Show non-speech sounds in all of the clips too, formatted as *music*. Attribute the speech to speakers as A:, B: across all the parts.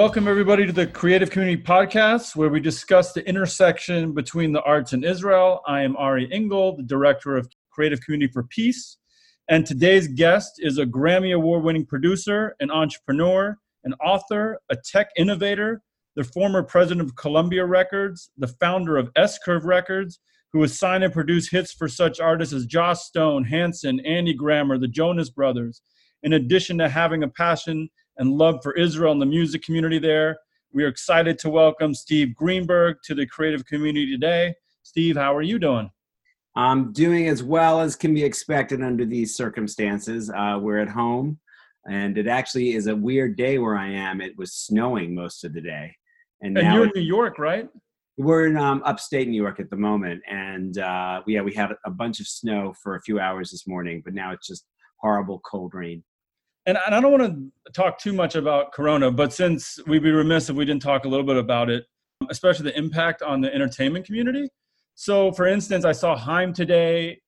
A: Welcome, everybody, to the Creative Community Podcast, where we discuss the intersection between the arts and Israel. I am Ari Engel, the Director of Creative Community for Peace. And today's guest is a Grammy Award winning producer, an entrepreneur, an author, a tech innovator, the former president of Columbia Records, the founder of S Curve Records, who has signed and produced hits for such artists as Joss Stone, Hanson, Andy Grammer, the Jonas Brothers. In addition to having a passion and love for Israel and the music community there. We are excited to welcome Steve Greenberg to the creative community today. Steve, how are you doing?
B: I'm doing as well as can be expected under these circumstances. Uh, we're at home, and it actually is a weird day where I am. It was snowing most of the day,
A: and, and you're in New York, right?
B: We're in um, upstate New York at the moment, and uh, yeah, we had a bunch of snow for a few hours this morning, but now it's just horrible cold rain
A: and, I don't want to talk too much about Corona, but since we'd be remiss if we didn't talk a little bit about it, especially the impact on the entertainment community. So, for instance, I saw Haim today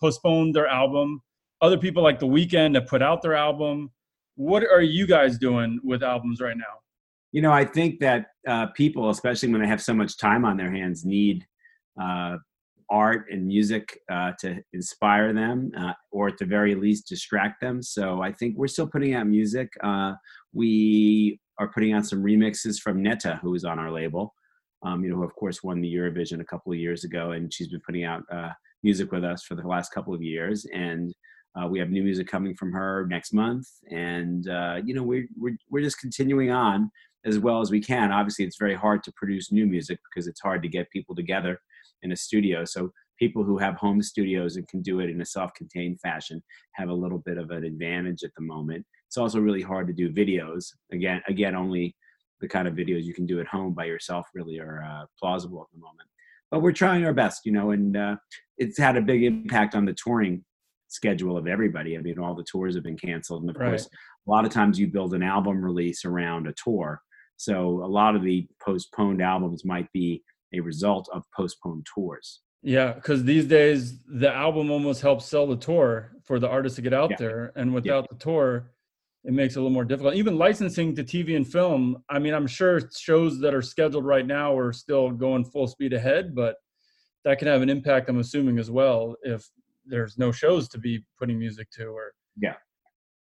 A: postponed their album. Other people like The Weeknd have put out their album. What are you guys doing with albums right now?
B: You know, I think that uh, people, especially when they have so much time on their hands, need uh, art and music uh, to inspire them uh, or at the very least distract them. So I think we're still putting out music. Uh, we are putting out some remixes from Netta, who is on our label. Um, you know, who of course won the Eurovision a couple of years ago, and she's been putting out uh, music with us for the last couple of years. And uh, we have new music coming from her next month, and uh, you know, we're, we're we're just continuing on as well as we can. Obviously, it's very hard to produce new music because it's hard to get people together in a studio. So people who have home studios and can do it in a self-contained fashion have a little bit of an advantage at the moment. It's also really hard to do videos. Again, again, only the kind of videos you can do at home by yourself really are uh, plausible at the moment. But we're trying our best, you know, and uh, it's had a big impact on the touring schedule of everybody. I mean, all the tours have been canceled, and of right. course, a lot of times you build an album release around a tour. So a lot of the postponed albums might be a result of postponed tours.
A: Yeah, because these days the album almost helps sell the tour for the artist to get out yeah. there, and without yeah. the tour, it makes it a little more difficult. Even licensing to TV and film. I mean, I'm sure shows that are scheduled right now are still going full speed ahead, but that can have an impact. I'm assuming as well if there's no shows to be putting music to, or
B: yeah,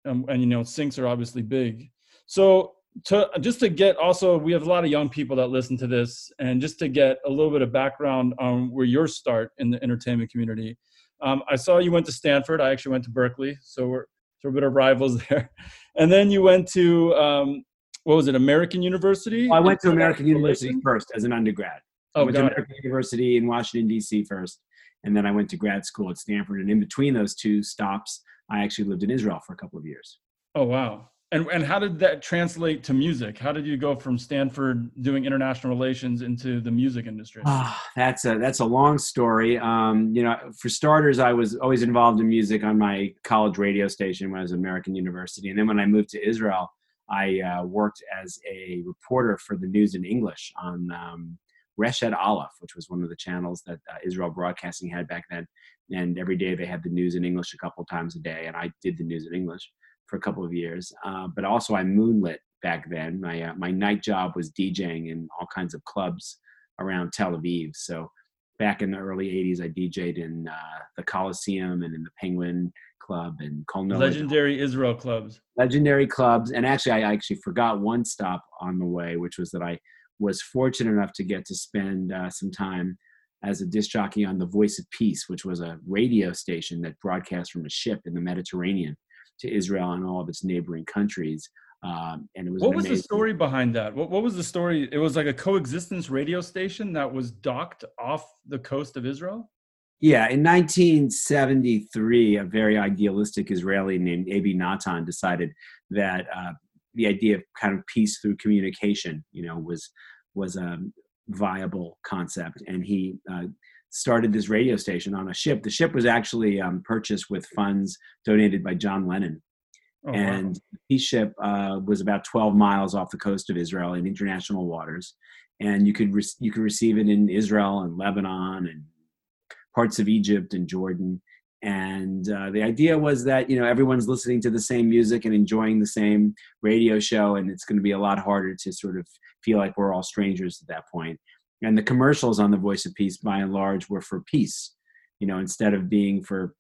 A: um, and you know, syncs are obviously big. So to just to get also we have a lot of young people that listen to this and just to get a little bit of background on where your start in the entertainment community. Um, i saw you went to stanford. I actually went to berkeley so we're, so we're a bit of rivals *laughs* there. And then you went to um, what was it american university?
B: Well, i went to american university first as an undergrad. Oh, I went to american it. university in washington d.c first and then i went to grad school at stanford. And in between those two stops i actually lived in israel for a couple of years.
A: Oh wow and and how did that translate to music? How did you go from Stanford doing international relations into the music industry?
B: Oh, that's a that's a long story. Um, you know, for starters, I was always involved in music on my college radio station when I was at American University, and then when I moved to Israel, I uh, worked as a reporter for the news in English on um, Reshet Aleph, which was one of the channels that uh, Israel Broadcasting had back then. And every day they had the news in English a couple times a day, and I did the news in English for a couple of years. Uh, but also, I moonlit back then. My uh, my night job was DJing in all kinds of clubs around Tel Aviv. So back in the early '80s, I DJed in uh, the Coliseum and in the Penguin Club and Kolnoa.
A: Legendary Israel clubs.
B: Legendary clubs, and actually, I actually forgot one stop on the way, which was that I was fortunate enough to get to spend uh, some time as a disc jockey on the Voice of Peace, which was a radio station that broadcast from a ship in the Mediterranean to Israel and all of its neighboring countries. Um, and it was
A: what was the story behind that? What, what was the story? It was like a coexistence radio station that was docked off the coast of Israel.
B: Yeah, in 1973, a very idealistic Israeli named Avi Nathan decided that uh, the idea of kind of peace through communication, you know, was was a viable concept, and he uh, started this radio station on a ship. The ship was actually um, purchased with funds donated by John Lennon. Oh, and wow. the ship uh, was about 12 miles off the coast of Israel in international waters, and you could re- you could receive it in Israel and Lebanon and parts of Egypt and Jordan. and uh, the idea was that you know everyone's listening to the same music and enjoying the same radio show and it's going to be a lot harder to sort of feel like we're all strangers at that point and the commercials on the voice of peace by and large were for peace you know instead of being for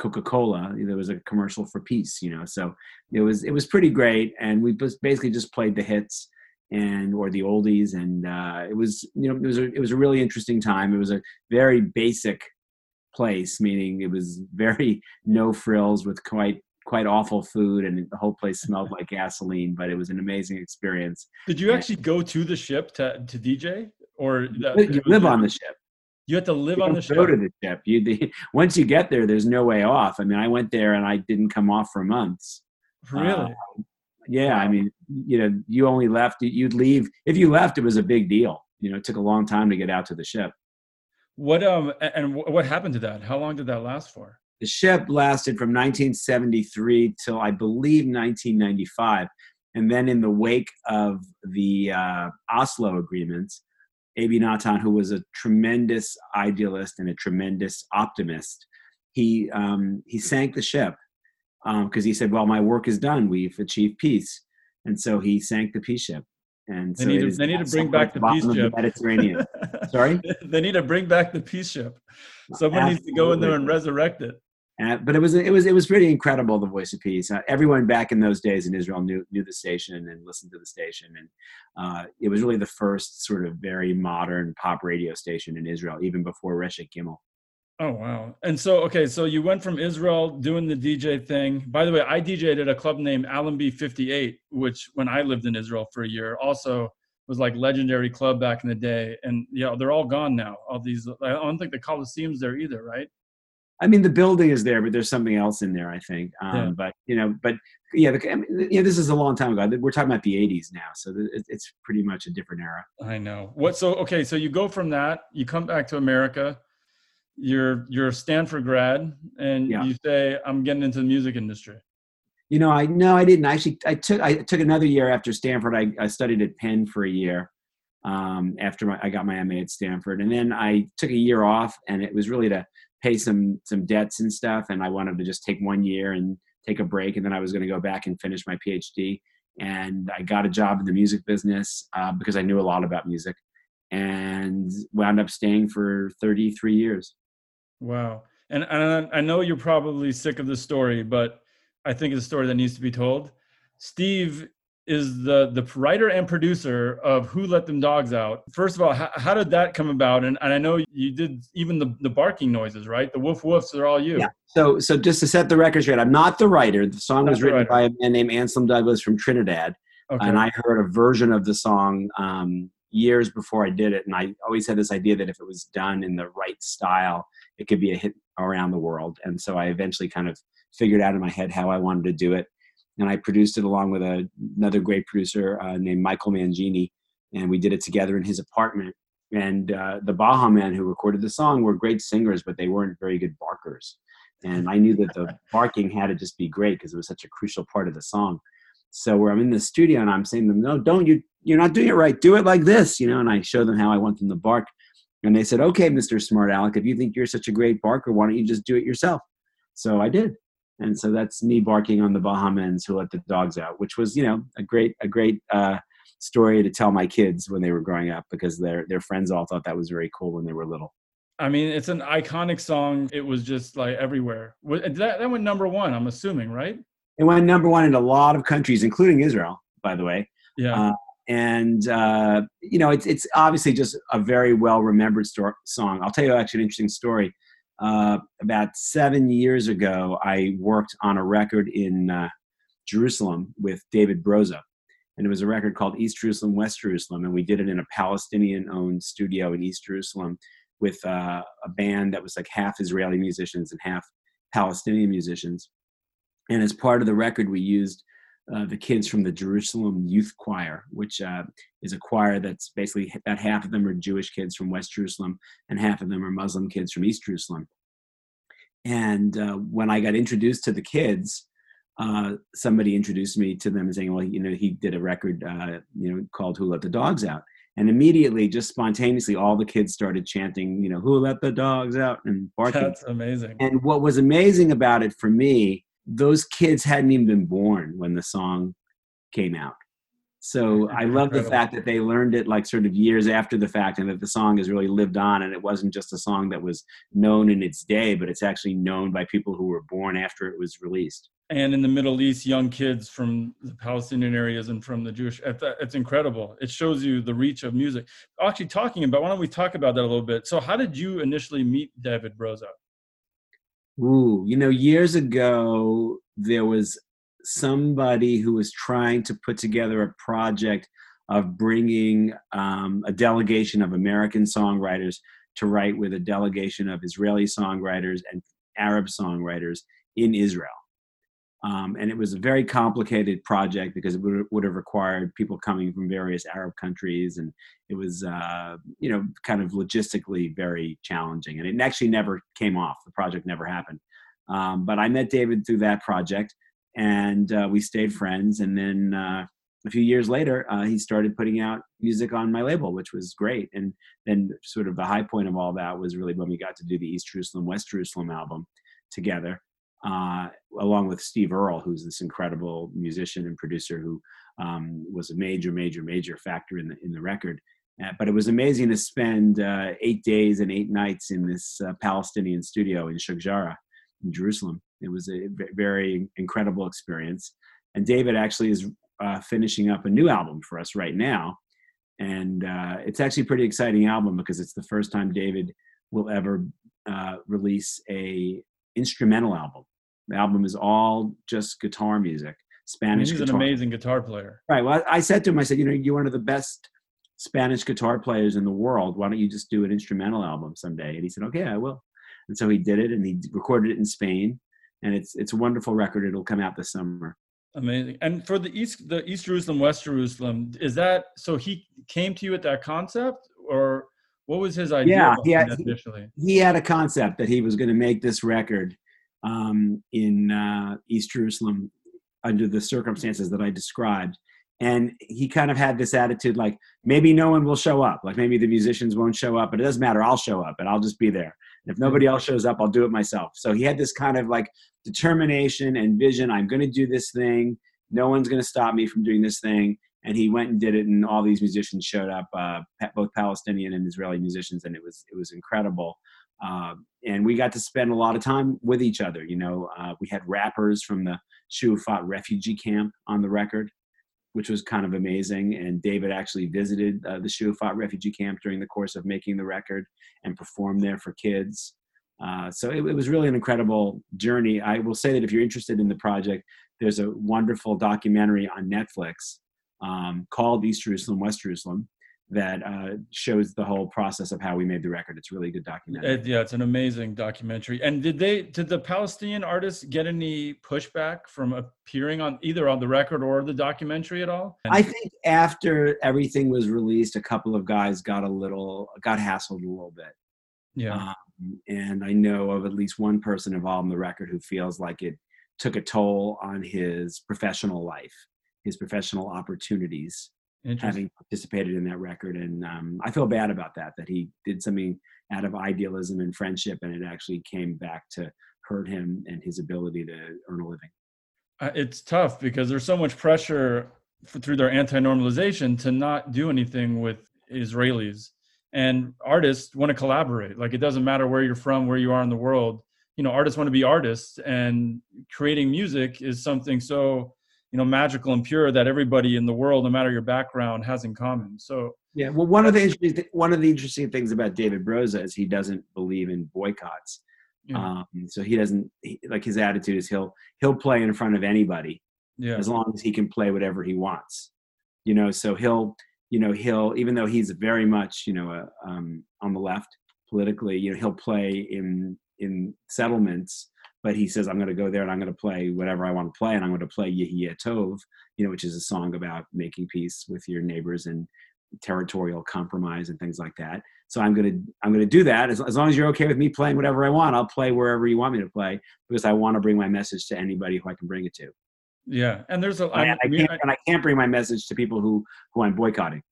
B: coca-cola there was a commercial for peace you know so it was it was pretty great. And we basically just played the hits and or the oldies and uh, it was you know it was a, it was a really interesting time. It was a very basic place, meaning it was very *laughs* no frills with quite quite awful food and the whole place smelled *laughs* like gasoline but it was an amazing experience.
A: Did you actually go to the ship to, to dj or
B: that, you live on the ship.
A: You have to live
B: you
A: on the ship
B: go to the ship. You the, *laughs* once you get there there's no way off. I mean i went there and i didn't come off for months.
A: Really? Uh,
B: yeah i mean you know you only left you'd leave. If you left it was a big deal. You know it took a long time to get out to the ship.
A: What um and what happened to that? How long did that last for?
B: The ship lasted from 1973 till I believe 1995, and then in the wake of the uh, Oslo agreements, Abie Nathan, who was a tremendous idealist and a tremendous optimist, he um, he sank the ship because um, he said, "Well, my work is done. We've achieved peace," and so he sank the peace ship. And
A: they need to, they need to bring back the peace ship.
B: The Mediterranean. *laughs* Sorry,
A: they need to bring back the peace ship. Someone Absolutely. needs to go in there and resurrect it.
B: Uh, but it was it was it was pretty incredible. The Voice of Peace. Uh, everyone back in those days in Israel knew knew the station and listened to the station, and uh, it was really the first sort of very modern pop radio station in Israel, even before Reshet Gimel.
A: Oh wow! And so okay, so you went from Israel doing the DJ thing. By the way, I DJed at a club named Allenby 58, which when I lived in Israel for a year, also was like legendary club back in the day. And yeah, they're all gone now. All these, I don't think the Coliseum's there either, right?
B: I mean, the building is there, but there's something else in there, I think. Um, yeah. But you know, but yeah, the, I mean, know, this is a long time ago. We're talking about the '80s now, so it's pretty much a different era.
A: I know. What? So okay, so you go from that, you come back to America you're you're a Stanford grad and yeah. you say I'm getting into the music industry.
B: You know, I no, I didn't. Actually, I took I took another year after Stanford. I, I studied at Penn for a year um, after my, I got my MA at Stanford, and then I took a year off, and it was really to pay some some debts and stuff. And I wanted to just take one year and take a break, and then I was going to go back and finish my PhD. And I got a job in the music business uh, because I knew a lot about music, and wound up staying for 33 years.
A: Wow. And, and I know you're probably sick of the story, but I think it's a story that needs to be told. Steve is the the writer and producer of Who Let Them Dogs Out. First of all, how, how did that come about? And, and I know you did even the, the barking noises, right? The woof woofs are all you.
B: Yeah. So so just to set the record straight, I'm not the writer. The song not was written by a man named Anselm Douglas from Trinidad. Okay. And I heard a version of the song um, years before I did it. And I always had this idea that if it was done in the right style, it could be a hit around the world. And so I eventually kind of figured out in my head how I wanted to do it. And I produced it along with a, another great producer uh, named Michael Mangini. And we did it together in his apartment. And uh, the Baha Men who recorded the song were great singers, but they weren't very good barkers. And I knew that the *laughs* barking had to just be great because it was such a crucial part of the song. So where I'm in the studio and I'm saying to them, no, don't you, you're not doing it right. Do it like this, you know, and I show them how I want them to bark. And they said, okay, Mr. Smart Aleck, if you think you're such a great barker, why don't you just do it yourself? So I did. And so that's me barking on the Baha Men's who let the dogs out, which was, you know, a great, a great uh, story to tell my kids when they were growing up because their, their friends all thought that was very cool when they were little.
A: I mean, it's an iconic song. It was just like everywhere. That, that went number one, I'm assuming, right?
B: It went number one in a lot of countries, including Israel, by the way.
A: Yeah. Uh,
B: and uh, you know it's it's obviously just a very well remembered song. I'll tell you actually an interesting story. Uh, about seven years ago, I worked on a record in uh, Jerusalem with David Broza, and it was a record called East Jerusalem, West Jerusalem, and we did it in a Palestinian-owned studio in East Jerusalem with uh, a band that was like half Israeli musicians and half Palestinian musicians. And as part of the record, we used uh, the kids from the Jerusalem Youth Choir, which uh, is a choir that's basically about half of them are Jewish kids from West Jerusalem and half of them are Muslim kids from East Jerusalem. And uh, when I got introduced to the kids, uh, somebody introduced me to them and saying, "Well, you know, he did a record, uh, you know, called Who Let the Dogs Out." And immediately, just spontaneously, all the kids started chanting, you know, who let the dogs out and barking.
A: That's amazing.
B: And what was amazing about it for me, those kids hadn't even been born when the song came out. So *laughs* I love the fact that they learned it like sort of years after the fact and that the song has really lived on and it wasn't just a song that was known in its day, but it's actually known by people who were born after it was released.
A: And in the Middle East, young kids from the Palestinian areas and from the Jewish, it's incredible. It shows you the reach of music. Actually, talking about, why don't we talk about that a little bit? So, how did you initially meet David Broza?
B: Ooh, you know, years ago, there was somebody who was trying to put together a project of bringing um, a delegation of American songwriters to write with a delegation of Israeli songwriters and Arab songwriters in Israel. Um, and it was a very complicated project because it would, would, have required people coming from various Arab countries, and it was, uh, you know, kind of logistically very challenging. And it actually never came off. The project never happened. Um, but I met David through that project, and uh, we stayed friends. And then uh, a few years later, uh, he started putting out music on my label, which was great. And then, sort of the high point of all that was really when we got to do the East Jerusalem, West Jerusalem album together, uh, along with Steve Earle, who's this incredible musician and producer who um, was a major, major, major factor in the in the record. Uh, but it was amazing to spend uh, eight days and eight nights in this uh, Palestinian studio in Sheikh in Jerusalem it was a very incredible experience. And David actually is uh, finishing up a new album for us right now. And uh, it's actually a pretty exciting album because it's the first time David will ever uh, release a instrumental album. The album is all just guitar music, Spanish.
A: He's
B: guitar.
A: an amazing guitar player.
B: Right. Well, I said to him, I said, you know, you're one of the best Spanish guitar players in the world. Why don't you just do an instrumental album someday? And he said, okay, I will. And so he did it, and he recorded it in Spain and it's it's a wonderful record. It'll come out this summer.
A: Amazing. And for the East, the East Jerusalem, West Jerusalem, is that so? He came to you with that concept, or what was his idea?
B: Yeah, he had, initially? He, had a concept that he was going to make this record um, in uh, East Jerusalem under the circumstances that I described. And he kind of had this attitude like, maybe no one will show up. Like maybe the musicians won't show up, but it doesn't matter. I'll show up and I'll just be there. And If nobody else shows up, I'll do it myself. So he had this kind of like determination and vision. I'm going to do this thing. No one's going to stop me from doing this thing. And he went and did it, and all these musicians showed up, uh, both Palestinian and Israeli musicians, and it was it was incredible. Uh, and we got to spend a lot of time with each other. You know, uh, we had rappers from the Shuafat refugee camp on the record which was kind of amazing. And David actually visited uh, the Shuafat refugee camp during the course of making the record and performed there for kids. Uh, so it, it, was really an incredible journey. I will say that if you're interested in the project, there's a wonderful documentary on Netflix um, called East Jerusalem, West Jerusalem, that uh, shows the whole process of how we made the record. It's a really good documentary.
A: It, yeah, it's an amazing documentary. And did they did the Palestinian artists get any pushback from appearing on either on the record or the documentary at all?
B: And I think after everything was released, a couple of guys got a little got hassled a little bit.
A: Yeah. Um,
B: and I know of at least one person involved in the record who feels like it took a toll on his professional life, his professional opportunities having participated in that record. And um, I feel bad about that, that he did something out of idealism and friendship, and it actually came back to hurt him and his ability to earn a living.
A: Uh, it's tough because there's so much pressure for, through their anti-normalization to not do anything with Israelis. And artists want to collaborate. Like it doesn't matter where you're from, where you are in the world. You know, artists want to be artists, and creating music is something so you know magical and pure that everybody in the world no matter your background has in common so
B: yeah well one of the interesting one of the interesting things about david broza is he doesn't believe in boycotts yeah. um, so he doesn't he, like his attitude is he'll he'll play in front of anybody yeah. as long as he can play whatever he wants you know so he'll you know he'll even though he's very much you know uh, um, on the left politically you know he'll play in in settlements but he says I'm going to go there and I'm going to play whatever I want to play, and I'm going to play Yihye Tov, you know, which is a song about making peace with your neighbors and territorial compromise and things like that. So I'm going to I'm going to do that as, as long as you're okay with me playing whatever I want. I'll play wherever you want me to play because I want to bring my message to anybody who I can bring it to.
A: Yeah, and there's a
B: I, I, can't, and I can't bring my message to people who who I'm boycotting.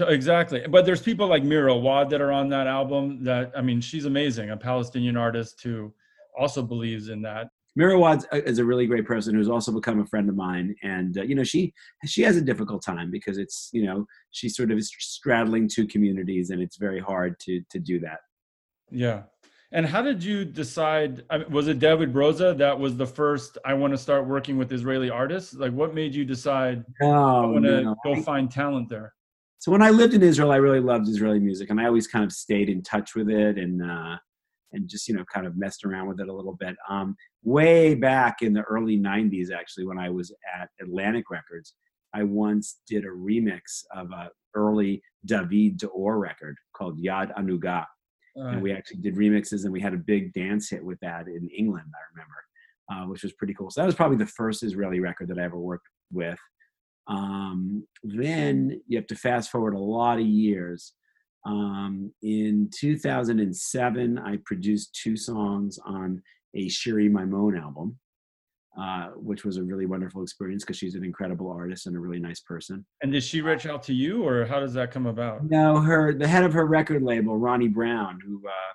A: Exactly. But there's people like Mira Awad that are on that album that, I mean, she's amazing, a Palestinian artist who also believes in that.
B: Mira Awad is a really great person who's also become a friend of mine, and uh, you know she she has a difficult time because it's you know she's sort of straddling two communities, and it's very hard to to do that.
A: Yeah, and how did you decide? I mean, was it David Broza that was the first? I want to start working with Israeli artists. Like, what made you decide?
B: No,
A: I want to
B: no.
A: go find talent there.
B: So when I lived in Israel, I really loved Israeli music, and I always kind of stayed in touch with it, and uh, and just you know kind of messed around with it a little bit. Um, way back in the early '90s, actually, when I was at Atlantic Records, I once did a remix of a early David D'Or record called Yad Anuga Right. And we actually did remixes and we had a big dance hit with that in England, I remember, uh, which was pretty cool. So that was probably the first Israeli record that I ever worked with. Um, then you have to fast forward a lot of years. Um, in 2007, I produced two songs on a Shiri Maimon album. Uh, which was a really wonderful experience because she's an incredible artist and a really nice person.
A: And did she reach out to you, or how does that come about?
B: No, her the head of her record label, Ronnie Braun, who uh,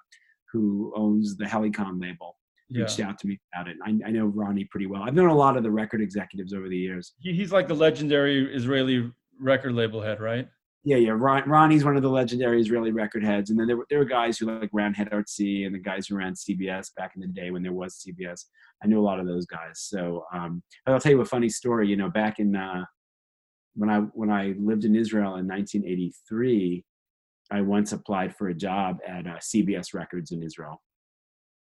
B: who owns the Helicon label, reached out to me about it. I, I, know Ronnie pretty well. I've known a lot of the record executives over the years.
A: He, he's like the legendary Israeli record label head, right?
B: Yeah, yeah. Ron, Ronnie's one of the legendary Israeli record heads, and then there were there were guys who like ran Hed Arzi and the guys who ran CBS back in the day when there was CBS. I knew a lot of those guys. So um, I'll tell you a funny story. You know, back in uh, when I when I lived in Israel in 1983, I once applied for a job at uh, CBS Records in Israel,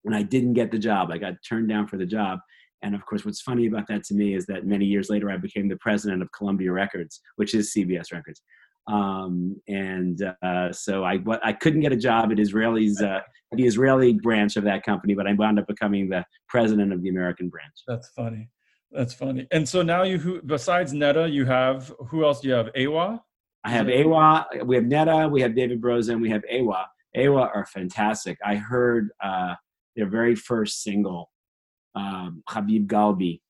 B: and I didn't get the job. I got turned down for the job. And of course, what's funny about that to me is that many years later, I became the president of Columbia Records, which is CBS Records. Um, and uh, so I I couldn't get a job at Israelis uh, the Israeli branch of that company, but I wound up becoming the president of the American branch.
A: That's funny. That's funny. And so now you who besides Netta, you have who else do you have? A-WA?
B: I have A-WA, we have Netta, we have David Broza, and we have A-WA. A-WA are fantastic. I heard uh, their very first single, um, Habib Galbi,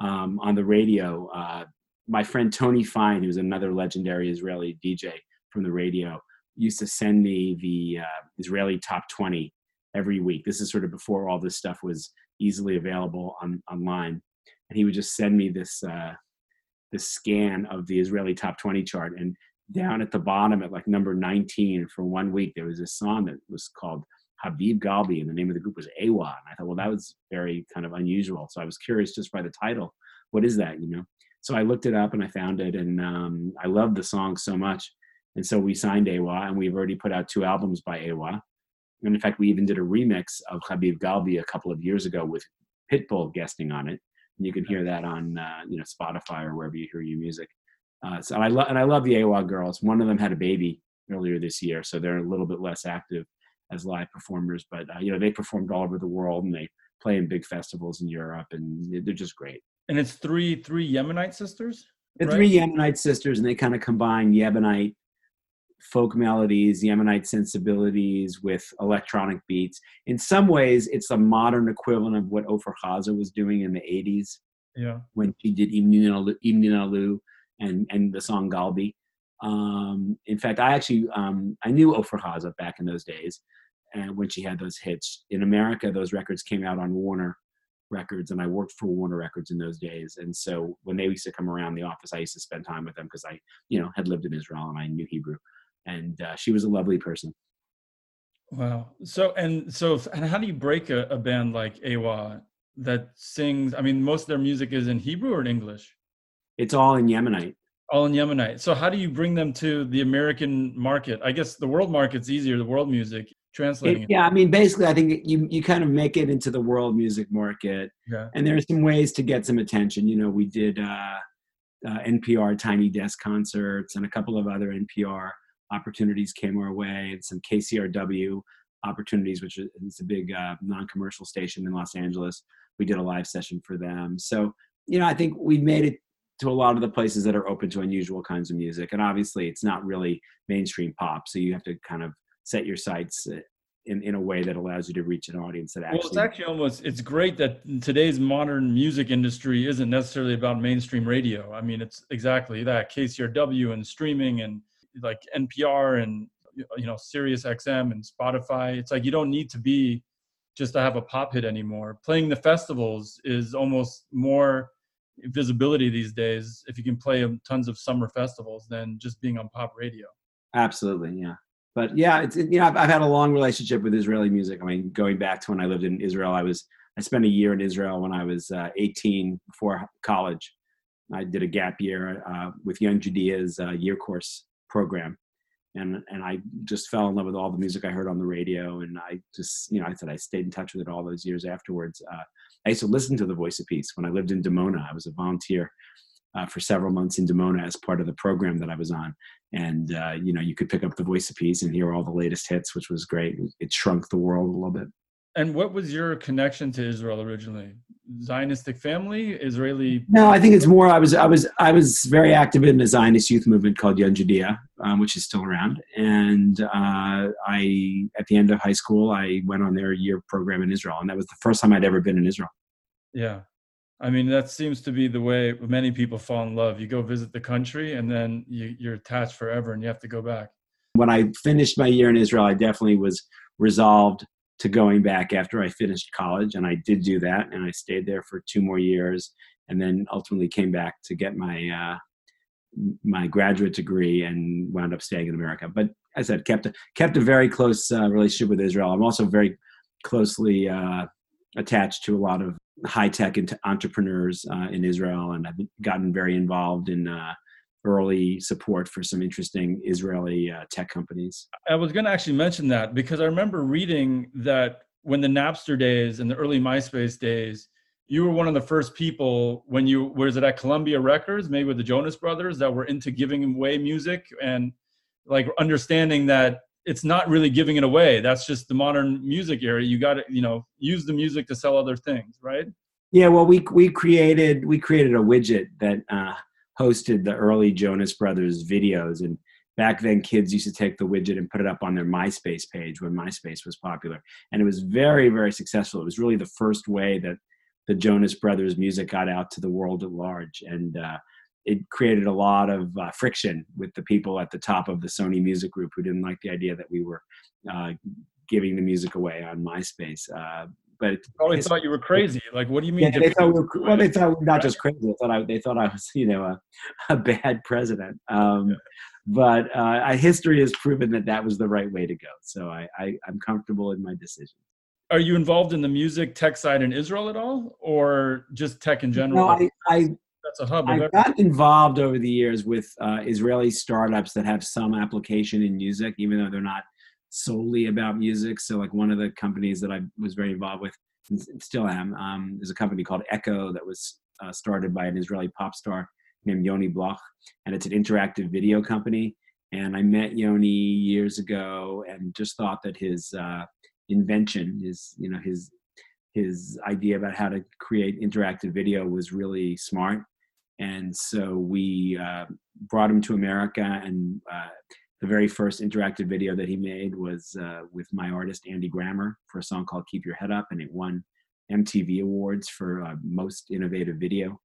B: um, on the radio. Uh, my friend Tony Fine, who's another legendary Israeli DJ from the radio, used to send me the uh, Israeli top 20 every week. This is sort of before all this stuff was easily available on online, and he would just send me this uh, this scan of the Israeli top 20 chart. And down at the bottom, at like number 19 for one week, there was a song that was called Habib Galbi, and the name of the group was A-WA. And I thought, well, that was very kind of unusual. So I was curious just by the title, what is that, you know? So I looked it up and I found it, and um, I loved the song so much and so we signed A-WA, and we've already put out two albums by A-WA. And in fact, we even did a remix of Habib Galbi a couple of years ago with Pitbull guesting on it. And you can hear that on uh, you know Spotify or wherever you hear your music. Uh, so I love and I love the A-WA girls. One of them had a baby earlier this year, so they're a little bit less active as live performers. But uh, you know they performed all over the world and they play in big festivals in Europe, and they're just great.
A: And it's three three Yemenite sisters.
B: The right? three Yemenite sisters, and they kind of combine Yemenite folk melodies, Yemenite sensibilities with electronic beats. In some ways, it's a modern equivalent of what Ofra Haza was doing in the 80s.
A: Yeah.
B: When she did Im Nin'Alu and, and the song Galbi. Um, in fact, I actually, um, I knew Ofra Haza back in those days. And when she had those hits in America, those records came out on Warner records and I worked for Warner Records in those days. And so when they used to come around the office, I used to spend time with them because I, you know, had lived in Israel and I knew Hebrew and uh, she was a lovely person.
A: Wow. So and so and how do you break a, a band like A-WA that sings? I mean, most of their music is in Hebrew or in English.
B: It's all in Yemenite.
A: All in Yemenite. So how do you bring them to the American market? I guess the world market's easier. The world music translating.
B: It, yeah, I mean, basically, I think you you kind of make it into the world music market.
A: Yeah.
B: And there are some ways to get some attention. You know, we did uh, uh, NPR Tiny Desk concerts and a couple of other NPR opportunities came our way and some KCRW opportunities, which is a big uh, non-commercial station in Los Angeles. We did a live session for them. So, you know, I think we made it to a lot of the places that are open to unusual kinds of music. And obviously it's not really mainstream pop. So you have to kind of set your sights uh, in, in a way that allows you to reach an audience that actually.
A: Well, it's actually almost, it's great that today's modern music industry isn't necessarily about mainstream radio. I mean, it's exactly that KCRW and streaming and like NPR and you know Sirius XM and Spotify. It's like you don't need to be just to have a pop hit anymore. Playing the festivals is almost more visibility these days if you can play tons of summer festivals than just being on pop radio.
B: Absolutely, yeah. But yeah, it's you know I've, I've had a long relationship with Israeli music. I mean, going back to when I lived in Israel, I was I spent a year in Israel when I was uh, 18 before college. I did a gap year uh, with Young Judaea's uh, year course program, and and I just fell in love with all the music I heard on the radio, and I just you know I said I stayed in touch with it all those years afterwards. Uh, I used to listen to the Voice of Peace when I lived in Dimona. I was a volunteer uh, for several months in Dimona as part of the program that I was on, and uh, you know you could pick up the Voice of Peace and hear all the latest hits, which was great. It shrunk the world a little bit.
A: And what was your connection to Israel originally? Zionistic family, Israeli?
B: No, I think it's more. I was I was I was very active in a Zionist youth movement called Young Judaea, um, which is still around. And uh, I, at the end of high school, I went on their year program in Israel, and that was the first time I'd ever been in Israel.
A: Yeah, I mean that seems to be the way many people fall in love. You go visit the country, and then you, you're attached forever, and you have to go back.
B: When I finished my year in Israel, I definitely was resolved to going back after I finished college, and I did do that, and I stayed there for two more years, and then ultimately came back to get my uh, my graduate degree and wound up staying in America. But as I said, kept a, kept a very close uh, relationship with Israel. I'm also very closely uh, attached to a lot of high tech entrepreneurs uh, in Israel, and I've gotten very involved in uh, early support for some interesting Israeli uh, tech companies.
A: I was going to actually mention that because I remember reading that when the Napster days and the early MySpace days, you were one of the first people when you was it at Columbia Records, maybe with the Jonas Brothers, that were into giving away music and like understanding that it's not really giving it away. That's just the modern music area. You got to you know use the music to sell other things, right?
B: Yeah, well, we we created we created a widget that uh, hosted the early Jonas Brothers videos. And back then, kids used to take the widget and put it up on their MySpace page when MySpace was popular. And it was very, very successful. It was really the first way that the Jonas Brothers music got out to the world at large. And uh, it created a lot of uh, friction with the people at the top of the Sony Music Group who didn't like the idea that we were uh, giving the music away on MySpace. Uh, but
A: probably thought you were crazy. Like, what do you mean?
B: Yeah, they thought we were, well, they thought not just crazy. They thought I, they thought I was, you know, a, a bad president. Um, yeah. But uh, history has proven that that was the right way to go. So I, I, I'm comfortable in my decision.
A: Are you involved in the music tech side in Israel at all, or just tech in general?
B: No, I, I
A: that's a hub.
B: I've got involved over the years with uh, Israeli startups that have some application in music, even though they're not solely about music. So like one of the companies that I was very involved with, and still am, um, is a company called Eko that was uh, started by an Israeli pop star named Yoni Bloch, and it's an interactive video company. And I met Yoni years ago, and just thought that his uh, invention, his you know his his idea about how to create interactive video was really smart. And so we uh, brought him to America and uh, the very first interactive video that he made was uh, with my artist Andy Grammer for a song called "Keep Your Head Up," and it won MTV awards for uh, most innovative video.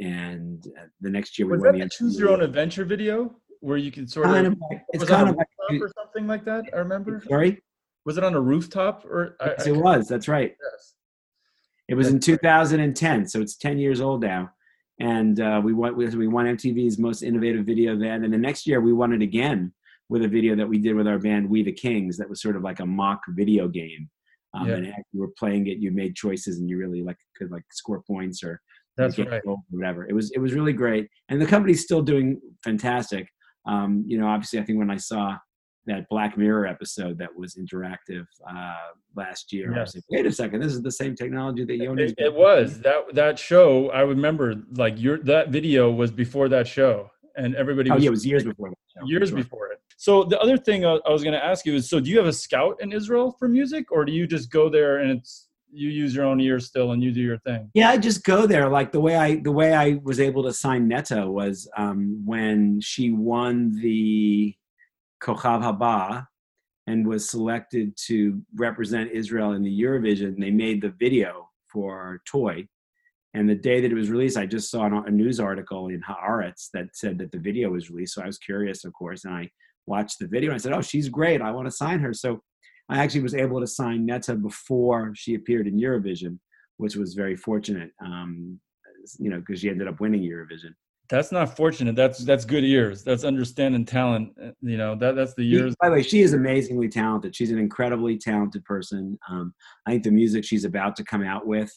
B: And uh, the next year we
A: was
B: won
A: that the Choose Your Own Adventure video where you can sort
B: kind
A: of,
B: of like, it's kind
A: on
B: of like,
A: or something like that. I remember.
B: Sorry,
A: was it on a rooftop or?
B: yes,
A: I,
B: it was. That's right.
A: Yes.
B: It was in 2010, so it's 10 years old now. And uh, we won we won MTV's most innovative video then, and the next year we won it again with a video that we did with our band We the Kings that was sort of like a mock video game. Um, yeah. And as you were playing it, you made choices and you really like could like score points or
A: that's right.
B: or whatever. It was it was really great, and the company's still doing fantastic. Um, you know, obviously, I think when I saw that Black Mirror episode that was interactive uh, last year, yes. I was like, wait a second, this is the same technology that Yoni.
A: It, it was that that show. I remember like your that video was before that show, and everybody.
B: Oh
A: was,
B: yeah, it was years before. That
A: years sure. before it. So the other thing I, was going to ask you is, so do you have a scout in Israel for music, or do you just go there and it's you use your own ears still and you do your thing?
B: Yeah, I just go there. Like the way I the way I was able to sign Netta was um, when she won the Kochav Haba and was selected to represent Israel in the Eurovision. They made the video for Toy, And the day that it was released, I just saw a news article in Haaretz that said that the video was released. So I was curious, of course, and I watched the video and I said, "Oh, she's great. I want to sign her." So I actually was able to sign Netta before she appeared in Eurovision, which was very fortunate. Um, you know, because she ended up winning Eurovision.
A: That's not fortunate. That's that's good ears. That's understanding talent. Uh, you know that that's the years.
B: By the way, she is amazingly talented. She's an incredibly talented person. Um, I think the music she's about to come out with,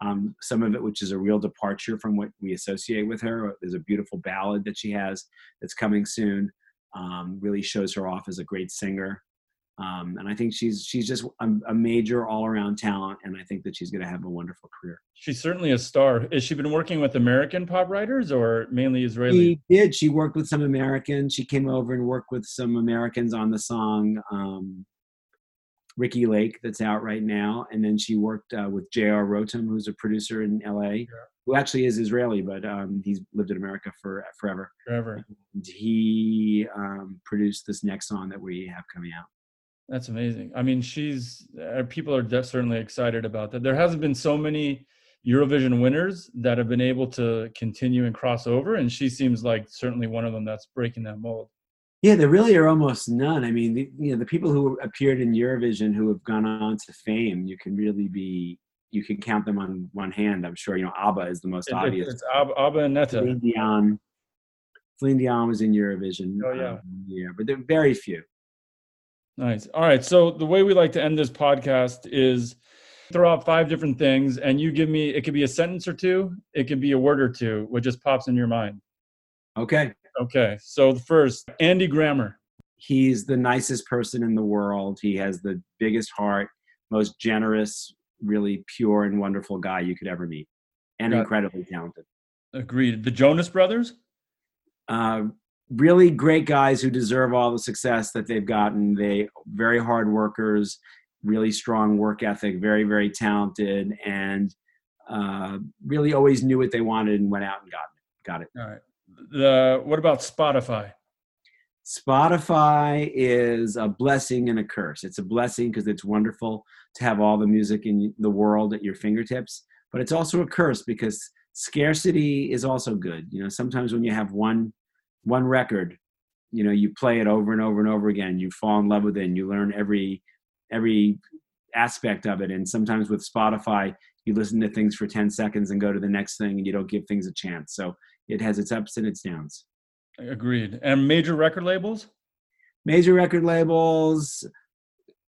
B: um, some of it which is a real departure from what we associate with her. There's a beautiful ballad that she has that's coming soon. Um, really shows her off as a great singer. Um, and I think she's she's just a, a major all around talent, and I think that she's going to have a wonderful career.
A: She's certainly a star. Has she been working with American pop writers or mainly Israeli?
B: She did. She worked with some Americans. She came over and worked with some Americans on the song um, Ricki Lake that's out right now, and then she worked uh, with J.R. Rotem, who's a producer in L.A. Yeah. Who actually is Israeli, but um, he's lived in America for forever.
A: Forever.
B: And he um, produced this next song that we have coming out.
A: That's amazing. I mean, she's uh, people are certainly excited about that. There hasn't been so many Eurovision winners that have been able to continue and cross over, and she seems like certainly one of them that's breaking that mold.
B: Yeah, there really are almost none. I mean, the, you know, the people who appeared in Eurovision who have gone on to fame, you can really be you can count them on one hand. I'm sure. You know, ABBA is the most it, obvious.
A: It's ABBA, ABBA and Netta.
B: Celine Dion. Celine Dion was in Eurovision.
A: Oh yeah,
B: um, yeah, but there are very few.
A: Nice. All right. So the way we like to end this podcast is throw out five different things, and you give me. It could be a sentence or two. It could be a word or two. What just pops in your mind?
B: Okay.
A: Okay. So the first, Andy Grammer.
B: He's the nicest person in the world. He has the biggest heart, most generous, really pure and wonderful guy you could ever meet, and Got incredibly talented.
A: Agreed. The Jonas Brothers.
B: Uh, really great guys who deserve all the success that they've gotten. They very hard workers, really strong work ethic, very very talented, and uh, really always knew what they wanted and went out and got it. Got it.
A: All right. The what about Spotify?
B: Spotify is a blessing and a curse. It's a blessing because it's wonderful to have all the music in the world at your fingertips, but it's also a curse because scarcity is also good. You know, sometimes when you have one one record you know you play it over and over and over again you fall in love with it and you learn every every aspect of it. And sometimes with spotify you listen to things for 10 seconds and go to the next thing and you don't give things a chance. So it has its ups and its downs.
A: Agreed. And major record labels?
B: Major record labels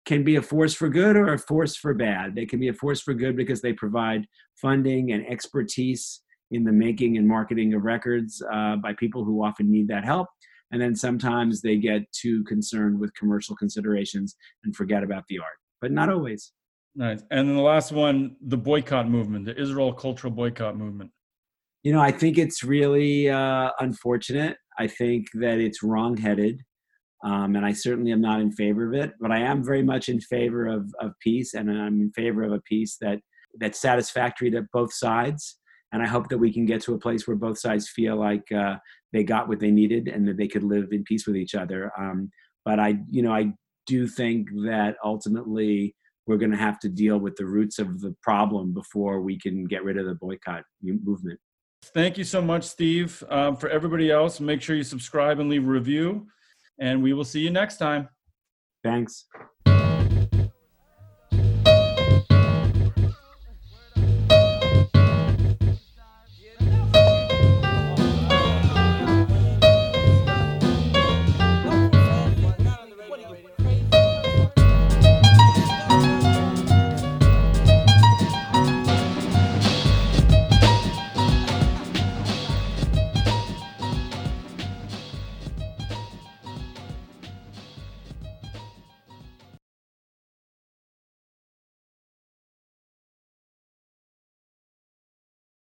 B: can be a force for good or a force for bad. They can be a force for good because they provide funding and expertise in the making and marketing of records uh, by people who often need that help. And then sometimes they get too concerned with commercial considerations and forget about the art, but not always.
A: Nice. And then the last one, the boycott movement, the Israel cultural boycott movement.
B: You know, I think it's really uh, unfortunate. I think that it's wrongheaded. Um, and I certainly am not in favor of it, but I am very much in favor of, of peace, and I'm in favor of a peace that that's satisfactory to both sides and I hope that we can get to a place where both sides feel like uh, they got what they needed and that they could live in peace with each other. Um, but I, you know, I do think that ultimately we're going to have to deal with the roots of the problem before we can get rid of the boycott movement.
A: Thank you so much, Steve. Um, for everybody else, make sure you subscribe and leave a review, and we will see you next time.
B: Thanks.